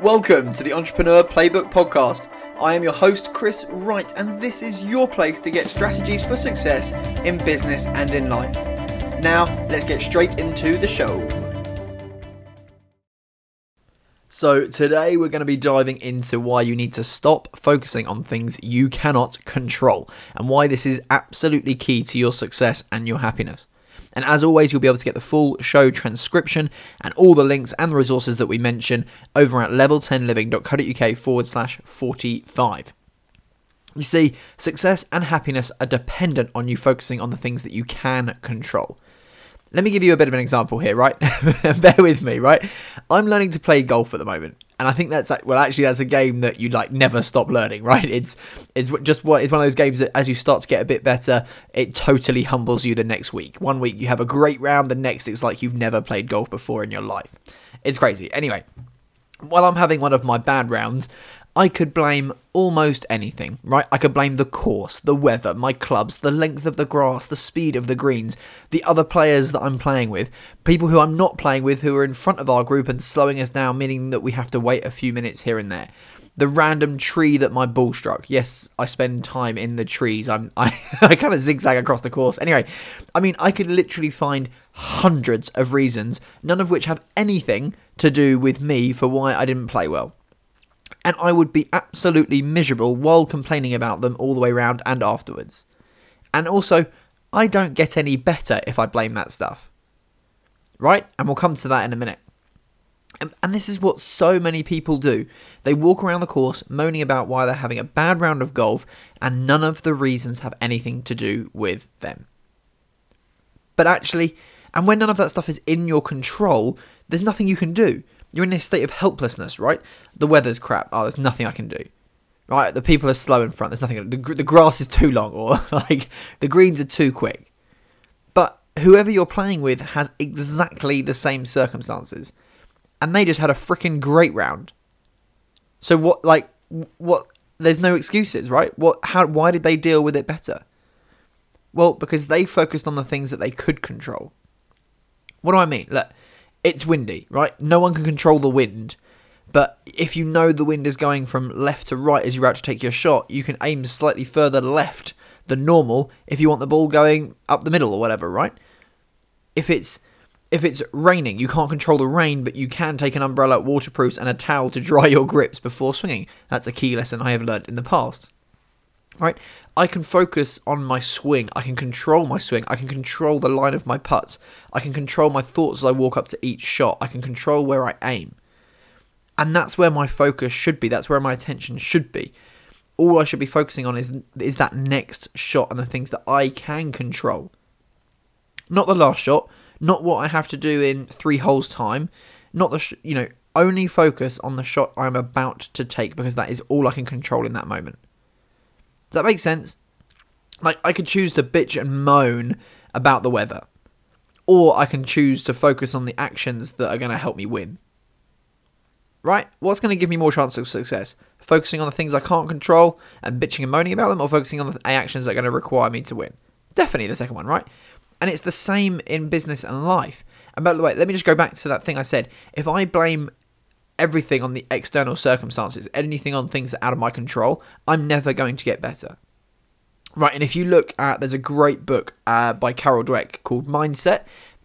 Welcome to the Entrepreneur Playbook Podcast. I am your host, Chris Wright, and this is your place to get strategies for success in business and in life. Now, let's get straight into the show. So, today we're going to be diving into why you need to stop focusing on things you cannot control and why this is absolutely key to your success and your happiness. And as always, you'll be able to get the full show transcription and all the links and the resources that we mention over at level10living.co.uk forward slash 45. You see, success and happiness are dependent on you focusing on the things that you can control. Let me give you a bit of an example here, right? Bear with me, right? I'm learning to play golf at the moment, and I think that's like, well, actually, that's a game that you like never stop learning, right? It's it's just what it's one of those games that as you start to get a bit better, it totally humbles you the next week. One week you have a great round, the next it's like you've never played golf before in your life. It's crazy. Anyway, while I'm having one of my bad rounds, I could blame almost anything, right? I could blame the course, the weather, my clubs, the length of the grass, the speed of the greens, the other players that I'm playing with, people who I'm not playing with who are in front of our group and slowing us down, meaning that we have to wait a few minutes here and there. The random tree that my ball struck. Yes, I spend time in the trees. I'm I, I kind of zigzag across the course. Anyway, I mean I could literally find hundreds of reasons, none of which have anything to do with me for why I didn't play well and I would be absolutely miserable while complaining about them all the way around and afterwards. And also, I don't get any better if I blame that stuff. Right? And we'll come to that in a minute. And, and this is what so many people do. They walk around the course moaning about why they're having a bad round of golf, and none of the reasons have anything to do with them. But actually, and when none of that stuff is in your control, there's nothing you can do. You're in a state of helplessness, right? The weather's crap. Oh, there's nothing I can do. Right? The people are slow in front. There's nothing. The, the grass is too long, or like the greens are too quick. But whoever you're playing with has exactly the same circumstances, and they just had a freaking great round. So what? Like what? There's no excuses, right? What? How? Why did they deal with it better? Well, because they focused on the things that they could control. What do I mean? Look, it's windy, right? No one can control the wind. But if you know the wind is going from left to right as you're about to take your shot, you can aim slightly further left than normal if you want the ball going up the middle or whatever, right? If it's if it's raining, you can't control the rain, but you can take an umbrella, waterproofs, and a towel to dry your grips before swinging. That's a key lesson I have learned in the past right? I can focus on my swing. I can control my swing. I can control the line of my putts. I can control my thoughts as I walk up to each shot. I can control where I aim. And that's where my focus should be. That's where my attention should be. All I should be focusing on is is that next shot and the things that I can control. Not the last shot, not what I have to do in 3 holes time, not the sh- you know, only focus on the shot I'm about to take because that is all I can control in that moment. Does that make sense? Like, I could choose to bitch and moan about the weather, or I can choose to focus on the actions that are going to help me win. Right? What's going to give me more chance of success? Focusing on the things I can't control and bitching and moaning about them, or focusing on the actions that are going to require me to win? Definitely the second one, right? And it's the same in business and life. And by the way, let me just go back to that thing I said. If I blame everything on the external circumstances, anything on things that are out of my control, I'm never going to get better. Right, and if you look at, there's a great book uh, by Carol Dweck called Mindset,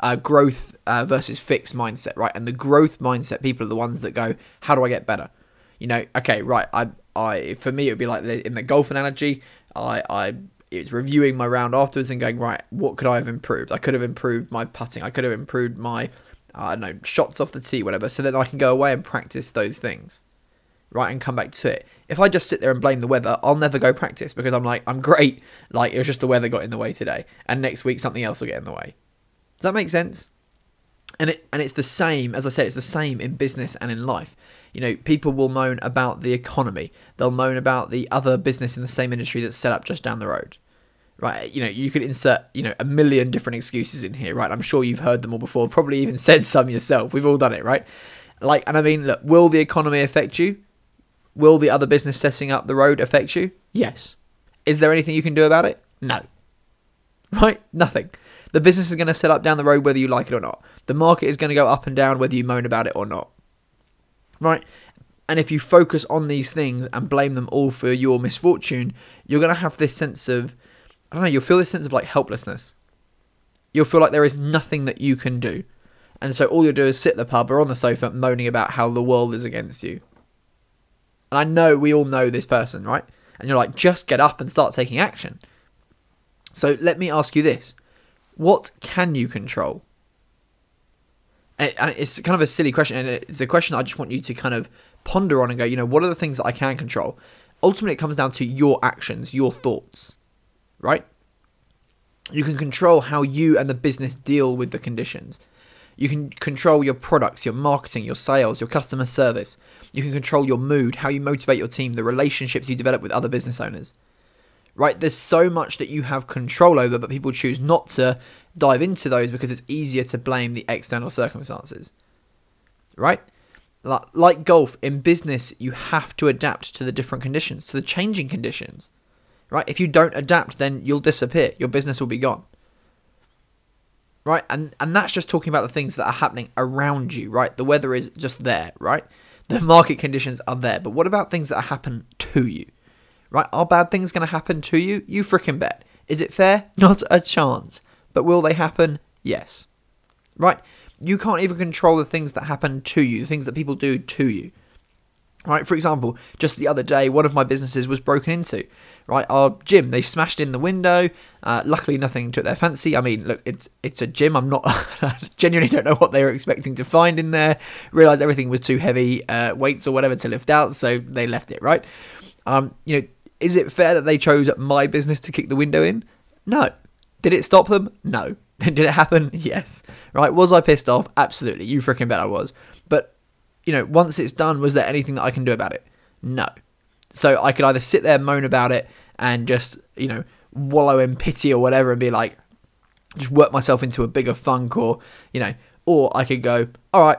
uh, Growth uh, versus Fixed Mindset, right? And the growth mindset people are the ones that go, how do I get better? You know, okay, right, I, I, for me, it would be like in the golf analogy, I, I, it's reviewing my round afterwards and going, right, what could I have improved? I could have improved my putting, I could have improved my I don't know, shots off the tee, whatever, so then I can go away and practice those things, right, and come back to it. If I just sit there and blame the weather, I'll never go practice because I'm like, I'm great. Like, it was just the weather got in the way today, and next week something else will get in the way. Does that make sense? And it and it's the same, as I said, it's the same in business and in life. You know, people will moan about the economy. They'll moan about the other business in the same industry that's set up just down the road right? You know, you could insert, you know, a million different excuses in here, right? I'm sure you've heard them all before, probably even said some yourself. We've all done it, right? Like, and I mean, look, will the economy affect you? Will the other business setting up the road affect you? Yes. Is there anything you can do about it? No. Right? Nothing. The business is going to set up down the road whether you like it or not. The market is going to go up and down whether you moan about it or not. Right? And if you focus on these things and blame them all for your misfortune, you're going to have this sense of, I don't know, you'll feel this sense of like helplessness. You'll feel like there is nothing that you can do. And so all you'll do is sit at the pub or on the sofa moaning about how the world is against you. And I know we all know this person, right? And you're like, just get up and start taking action. So let me ask you this what can you control? And it's kind of a silly question, and it's a question I just want you to kind of ponder on and go, you know, what are the things that I can control? Ultimately, it comes down to your actions, your thoughts, right? You can control how you and the business deal with the conditions. You can control your products, your marketing, your sales, your customer service. You can control your mood, how you motivate your team, the relationships you develop with other business owners right? There's so much that you have control over, but people choose not to dive into those because it's easier to blame the external circumstances, right? Like golf, in business, you have to adapt to the different conditions, to the changing conditions, right? If you don't adapt, then you'll disappear. Your business will be gone, right? And and that's just talking about the things that are happening around you, right? The weather is just there, right? The market conditions are there, but what about things that happen to you? Right? Are bad things going to happen to you? You freaking bet. Is it fair? Not a chance. But will they happen? Yes. Right? You can't even control the things that happen to you, the things that people do to you. Right, for example, just the other day, one of my businesses was broken into. Right, our gym, they smashed in the window. Uh, luckily, nothing took their fancy. I mean, look, it's it's a gym. I'm not genuinely don't know what they were expecting to find in there. Realized everything was too heavy, uh, weights or whatever to lift out, so they left it. Right, um, you know, is it fair that they chose my business to kick the window in? No. Did it stop them? No. Did it happen? Yes. Right? Was I pissed off? Absolutely. You freaking bet I was. But, you know, once it's done, was there anything that I can do about it? No. So I could either sit there, moan about it, and just, you know, wallow in pity or whatever and be like, just work myself into a bigger funk or, you know, or I could go, all right,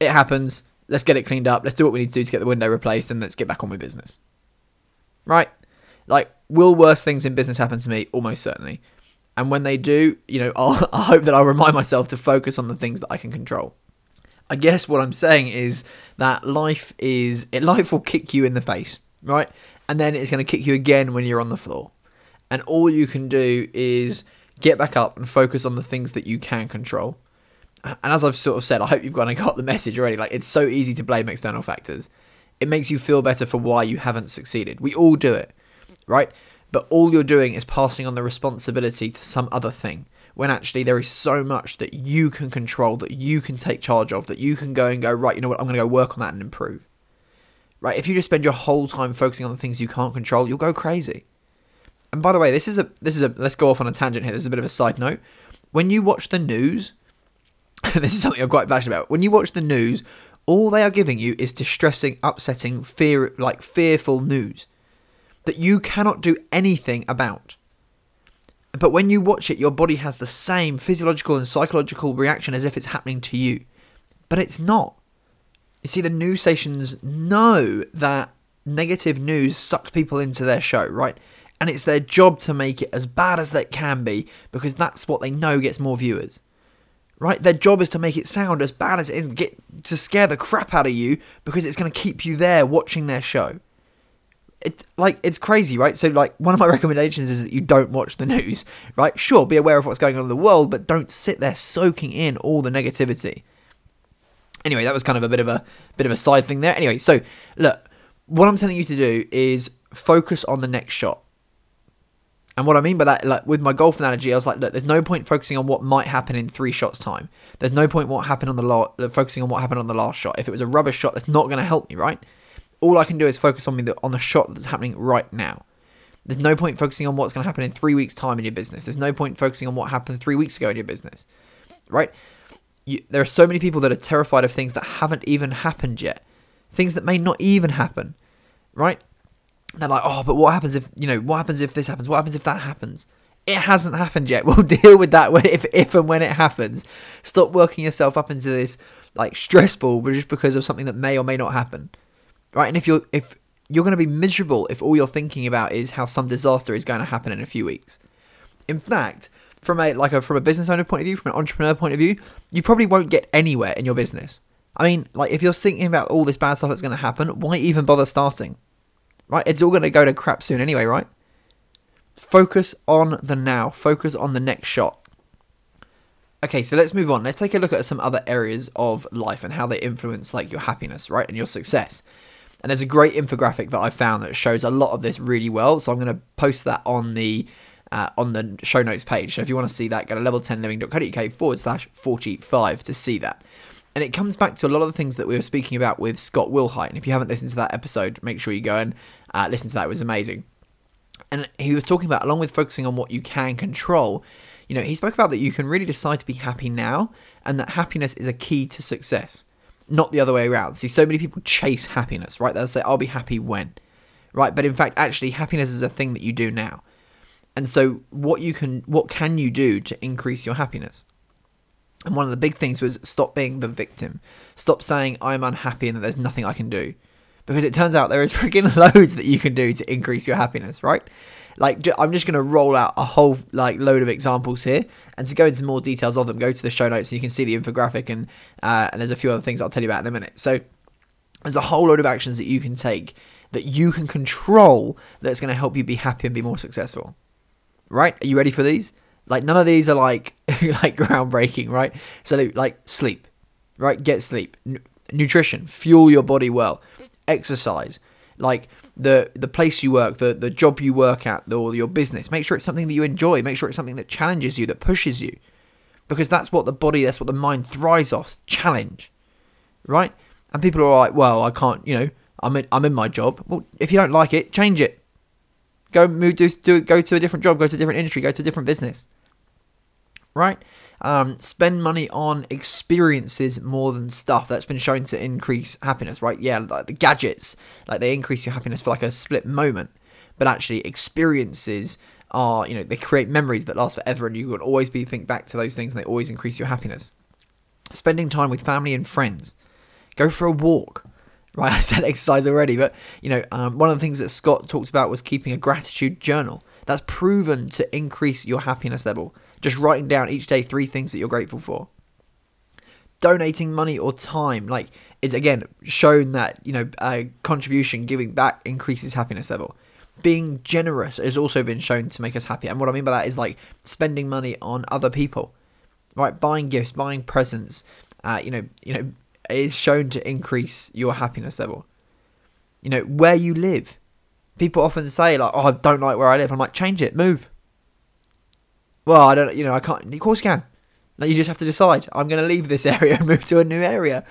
it happens. Let's get it cleaned up. Let's do what we need to do to get the window replaced and let's get back on with business right? Like, will worse things in business happen to me? Almost certainly. And when they do, you know, I'll, I hope that I'll remind myself to focus on the things that I can control. I guess what I'm saying is that life is life will kick you in the face, right? And then it's going to kick you again when you're on the floor. And all you can do is get back up and focus on the things that you can control. And as I've sort of said, I hope you've kind of got the message already. Like it's so easy to blame external factors it makes you feel better for why you haven't succeeded. We all do it, right? But all you're doing is passing on the responsibility to some other thing when actually there is so much that you can control, that you can take charge of, that you can go and go, right, you know what, I'm going to go work on that and improve. Right? If you just spend your whole time focusing on the things you can't control, you'll go crazy. And by the way, this is a this is a let's go off on a tangent here. This is a bit of a side note. When you watch the news, this is something I'm quite passionate about. When you watch the news, all they are giving you is distressing, upsetting, fear like fearful news that you cannot do anything about. But when you watch it, your body has the same physiological and psychological reaction as if it's happening to you. But it's not. You see, the news stations know that negative news sucks people into their show, right? And it's their job to make it as bad as they can be because that's what they know gets more viewers right? Their job is to make it sound as bad as it is, get to scare the crap out of you because it's going to keep you there watching their show. It's like it's crazy, right? So like one of my recommendations is that you don't watch the news, right? Sure, be aware of what's going on in the world, but don't sit there soaking in all the negativity. Anyway, that was kind of a bit of a bit of a side thing there. Anyway, so look, what I'm telling you to do is focus on the next shot. And what I mean by that, like with my golf analogy, I was like, look, there's no point focusing on what might happen in three shots time. There's no point what happened on the focusing on what happened on the last shot. If it was a rubber shot, that's not going to help me, right? All I can do is focus on me the, on the shot that's happening right now. There's no point focusing on what's going to happen in three weeks' time in your business. There's no point focusing on what happened three weeks ago in your business, right? You, there are so many people that are terrified of things that haven't even happened yet, things that may not even happen, right? they're like, oh, but what happens if you know what happens if this happens? What happens if that happens? It hasn't happened yet. We'll deal with that when if if and when it happens. Stop working yourself up into this like stressful, but just because of something that may or may not happen, right? And if you're if you're going to be miserable if all you're thinking about is how some disaster is going to happen in a few weeks. In fact, from a like a from a business owner point of view, from an entrepreneur point of view, you probably won't get anywhere in your business I mean, like if you're thinking about all this bad stuff that's going to happen, why even bother starting? Right? It's all going to go to crap soon anyway, right? Focus on the now. Focus on the next shot. Okay, so let's move on. Let's take a look at some other areas of life and how they influence like your happiness, right, and your success. And there's a great infographic that I found that shows a lot of this really well. So I'm going to post that on the uh, on the show notes page. So if you want to see that, go to level10living.co.uk forward slash 45 to see that. And it comes back to a lot of the things that we were speaking about with Scott Wilhite. And if you haven't listened to that episode, make sure you go and uh, listen to that. It was amazing. And he was talking about, along with focusing on what you can control, you know, he spoke about that you can really decide to be happy now and that happiness is a key to success, not the other way around. See, so many people chase happiness, right? They'll say, I'll be happy when, right? But in fact, actually, happiness is a thing that you do now. And so, what you can, what can you do to increase your happiness? And one of the big things was stop being the victim. Stop saying I'm unhappy and that there's nothing I can do. Because it turns out there is freaking loads that you can do to increase your happiness, right? Like I'm just going to roll out a whole like load of examples here, and to go into more details of them, go to the show notes and you can see the infographic and uh, and there's a few other things I'll tell you about in a minute. So there's a whole load of actions that you can take that you can control that's going to help you be happy and be more successful. Right? Are you ready for these? Like none of these are like like groundbreaking, right? So like sleep, right? Get sleep. N- nutrition, fuel your body well. Exercise, like the the place you work, the the job you work at, or your business. Make sure it's something that you enjoy. Make sure it's something that challenges you, that pushes you, because that's what the body, that's what the mind thrives off. Challenge, right? And people are like, well, I can't, you know, I'm in, I'm in my job. Well, if you don't like it, change it. Go move, do, do go to a different job, go to a different industry, go to a different business. Right? Um, spend money on experiences more than stuff. That's been shown to increase happiness, right? Yeah, like the gadgets, like they increase your happiness for like a split moment, but actually experiences are, you know, they create memories that last forever, and you will always be think back to those things, and they always increase your happiness. Spending time with family and friends, go for a walk. Right, I said exercise already, but you know, um, one of the things that Scott talked about was keeping a gratitude journal. That's proven to increase your happiness level. Just writing down each day three things that you're grateful for. Donating money or time, like it's again shown that you know a contribution, giving back increases happiness level. Being generous has also been shown to make us happy, and what I mean by that is like spending money on other people, right? Buying gifts, buying presents, uh, you know, you know, is shown to increase your happiness level. You know, where you live. People often say like, "Oh, I don't like where I live." I'm like, "Change it, move." Well, I don't, you know, I can't. Of course, you can. Like, you just have to decide. I'm going to leave this area and move to a new area,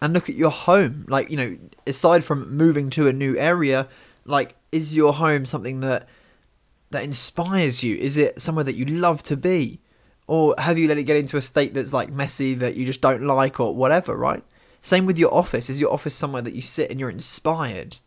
and look at your home. Like, you know, aside from moving to a new area, like, is your home something that that inspires you? Is it somewhere that you love to be, or have you let it get into a state that's like messy that you just don't like, or whatever? Right. Same with your office. Is your office somewhere that you sit and you're inspired?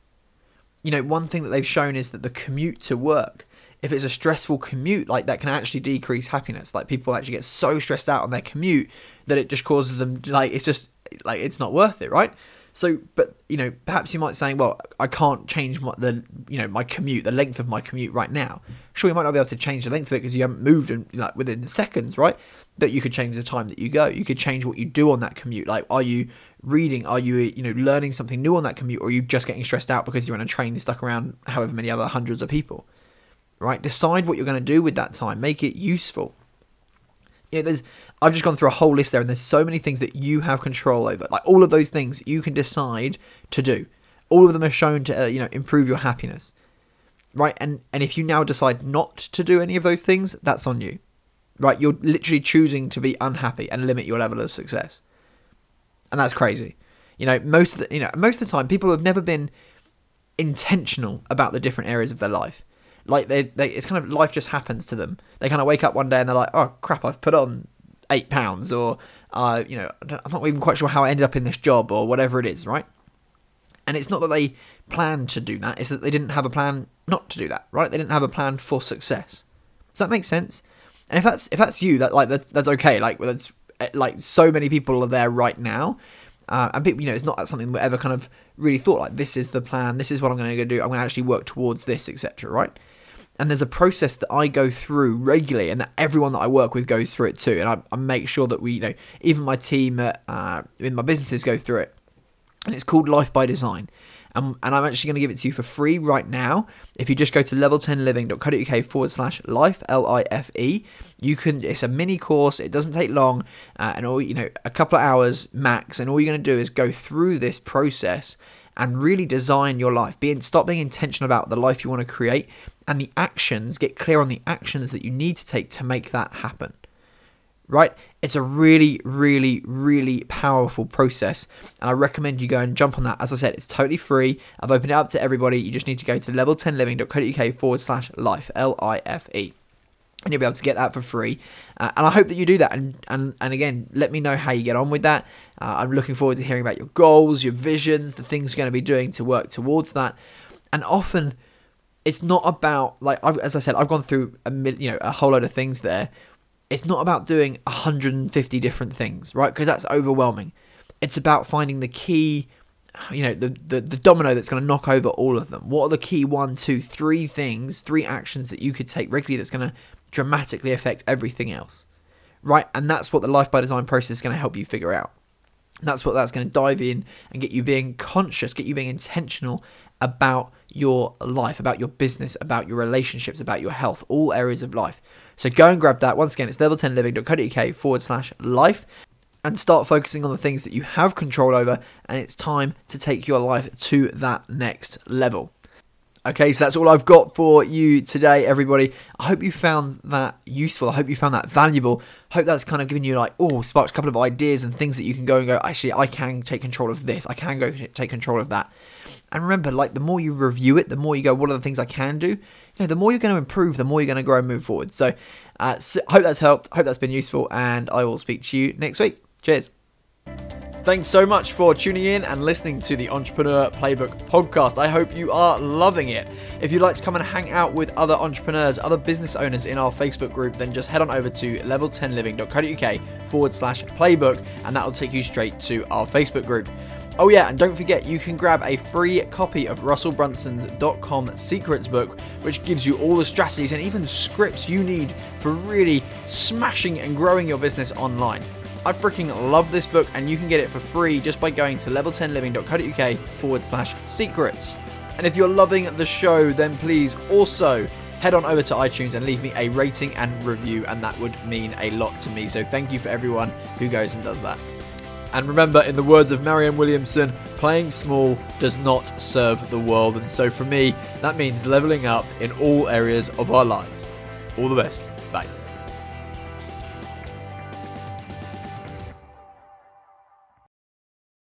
You know, one thing that they've shown is that the commute to work if it's a stressful commute, like that can actually decrease happiness. Like people actually get so stressed out on their commute that it just causes them like it's just like it's not worth it, right? So, but you know, perhaps you might say, well, I can't change my, the you know my commute, the length of my commute right now. Sure, you might not be able to change the length of it because you haven't moved in like within seconds, right? But you could change the time that you go. You could change what you do on that commute. Like, are you reading? Are you you know learning something new on that commute, or are you just getting stressed out because you're on a train stuck around however many other hundreds of people? right? Decide what you're going to do with that time. Make it useful. You know, there's I've just gone through a whole list there, and there's so many things that you have control over. Like all of those things you can decide to do. All of them are shown to uh, you know improve your happiness, right? And and if you now decide not to do any of those things, that's on you, right? You're literally choosing to be unhappy and limit your level of success, and that's crazy. You know, most of the you know most of the time people have never been intentional about the different areas of their life like they, they it's kind of life just happens to them. They kind of wake up one day and they're like, oh crap, I've put on eight pounds, or uh, you know, I'm not even quite sure how I ended up in this job, or whatever it is, right? And it's not that they planned to do that; it's that they didn't have a plan not to do that, right? They didn't have a plan for success. Does that make sense? And if that's if that's you, that like that's that's okay. Like that's eh, like so many people are there right now. Uh, and people, you know, it's not something we ever kind of really thought like this is the plan, this is what I'm going to do, I'm going to actually work towards this, etc. Right? And there's a process that I go through regularly, and that everyone that I work with goes through it too. And I, I make sure that we, you know, even my team at, uh, in my businesses go through it. And it's called Life by Design. And, and I'm actually going to give it to you for free right now. If you just go to level10living.co.uk forward slash life, L I F E, you can, it's a mini course, it doesn't take long, uh, and all, you know, a couple of hours max. And all you're going to do is go through this process and really design your life. Being stop being intentional about the life you want to create and the actions, get clear on the actions that you need to take to make that happen. Right? It's a really, really, really powerful process, and I recommend you go and jump on that. As I said, it's totally free. I've opened it up to everybody. You just need to go to level10living.co.uk forward slash life, L I F E and you'll be able to get that for free. Uh, and I hope that you do that. And, and, and again, let me know how you get on with that. Uh, I'm looking forward to hearing about your goals, your visions, the things you're going to be doing to work towards that. And often, it's not about like I've, as I said, I've gone through a you know a whole load of things there. It's not about doing 150 different things, right? Because that's overwhelming. It's about finding the key you know the, the, the domino that's going to knock over all of them what are the key one two three things three actions that you could take regularly that's going to dramatically affect everything else. Right? And that's what the life by design process is going to help you figure out. That's what that's going to dive in and get you being conscious, get you being intentional about your life, about your business, about your relationships, about your health, all areas of life. So go and grab that. Once again, it's level10living.co.uk forward slash life and start focusing on the things that you have control over. And it's time to take your life to that next level. Okay, so that's all I've got for you today, everybody. I hope you found that useful. I hope you found that valuable. I hope that's kind of given you like, oh, sparked a couple of ideas and things that you can go and go, actually, I can take control of this. I can go take control of that. And remember, like the more you review it, the more you go, what are the things I can do? You know, the more you're going to improve, the more you're going to grow and move forward. So, uh, so hope that's helped. Hope that's been useful, and I will speak to you next week. Cheers. Thanks so much for tuning in and listening to the Entrepreneur Playbook podcast. I hope you are loving it. If you'd like to come and hang out with other entrepreneurs, other business owners in our Facebook group, then just head on over to level10living.co.uk forward slash playbook and that will take you straight to our Facebook group. Oh, yeah, and don't forget, you can grab a free copy of Russell Brunson's .com Secrets book, which gives you all the strategies and even scripts you need for really smashing and growing your business online. I freaking love this book, and you can get it for free just by going to level10living.co.uk forward slash secrets. And if you're loving the show, then please also head on over to iTunes and leave me a rating and review, and that would mean a lot to me. So thank you for everyone who goes and does that. And remember, in the words of Marianne Williamson, playing small does not serve the world. And so for me, that means leveling up in all areas of our lives. All the best.